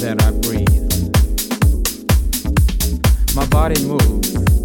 that I breathe. My body moves.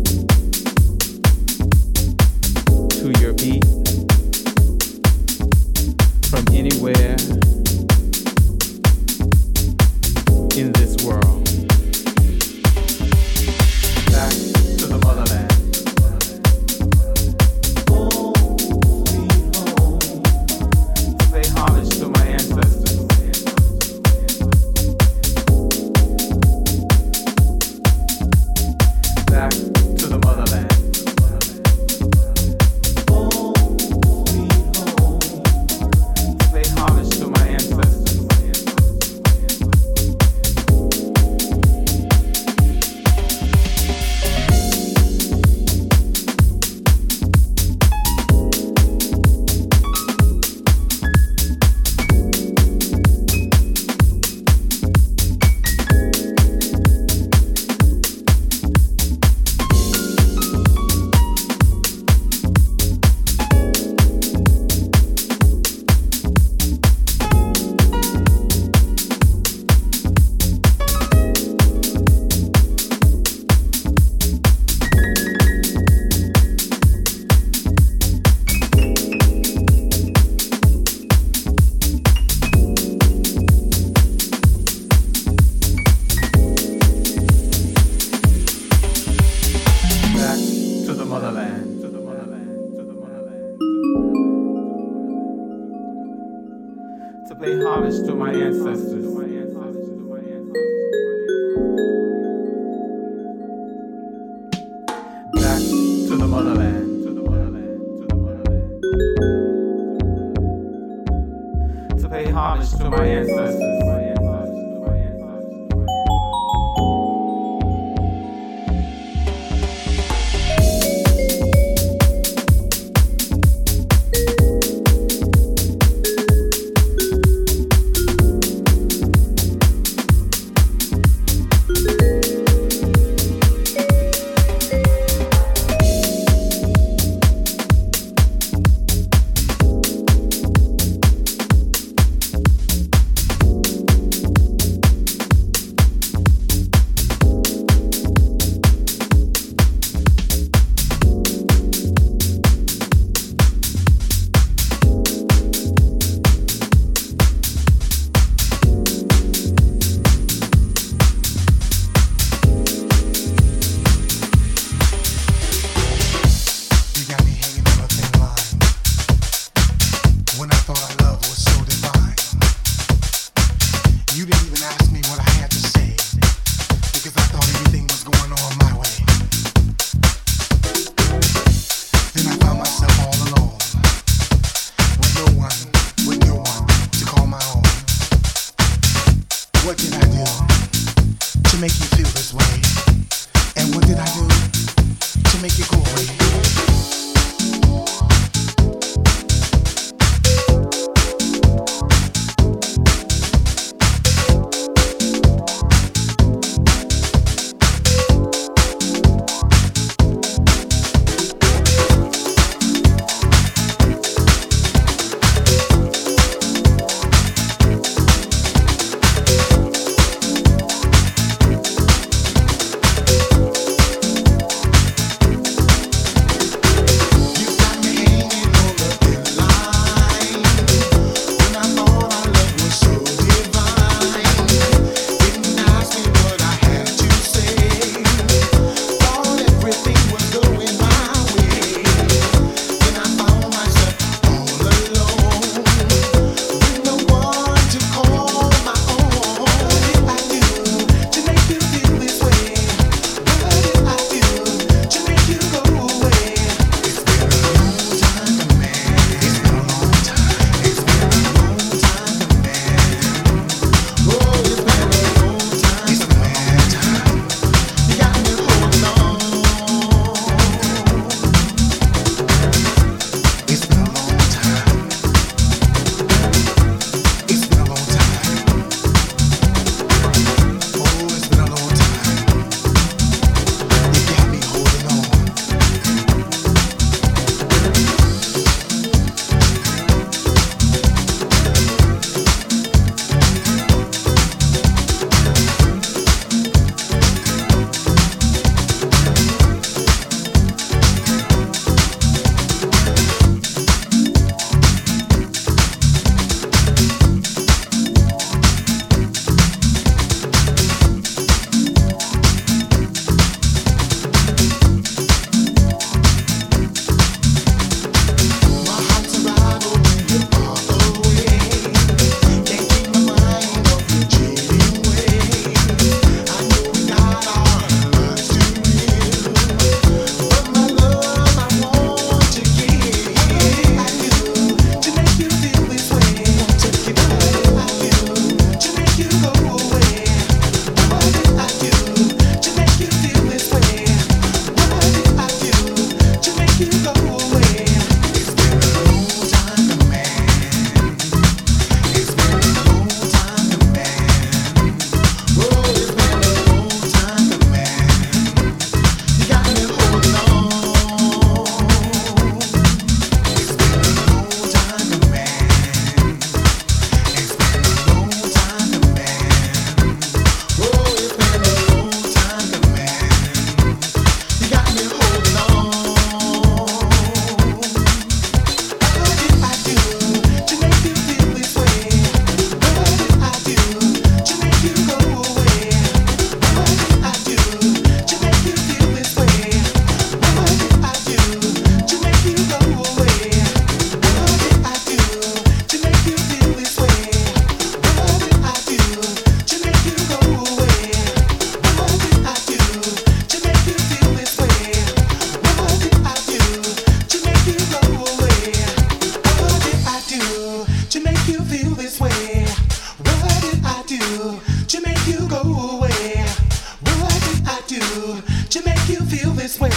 to make you feel this way?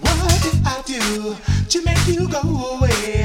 What did I do to make you go away?